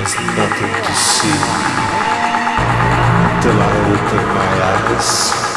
There's nothing to see till I open my eyes.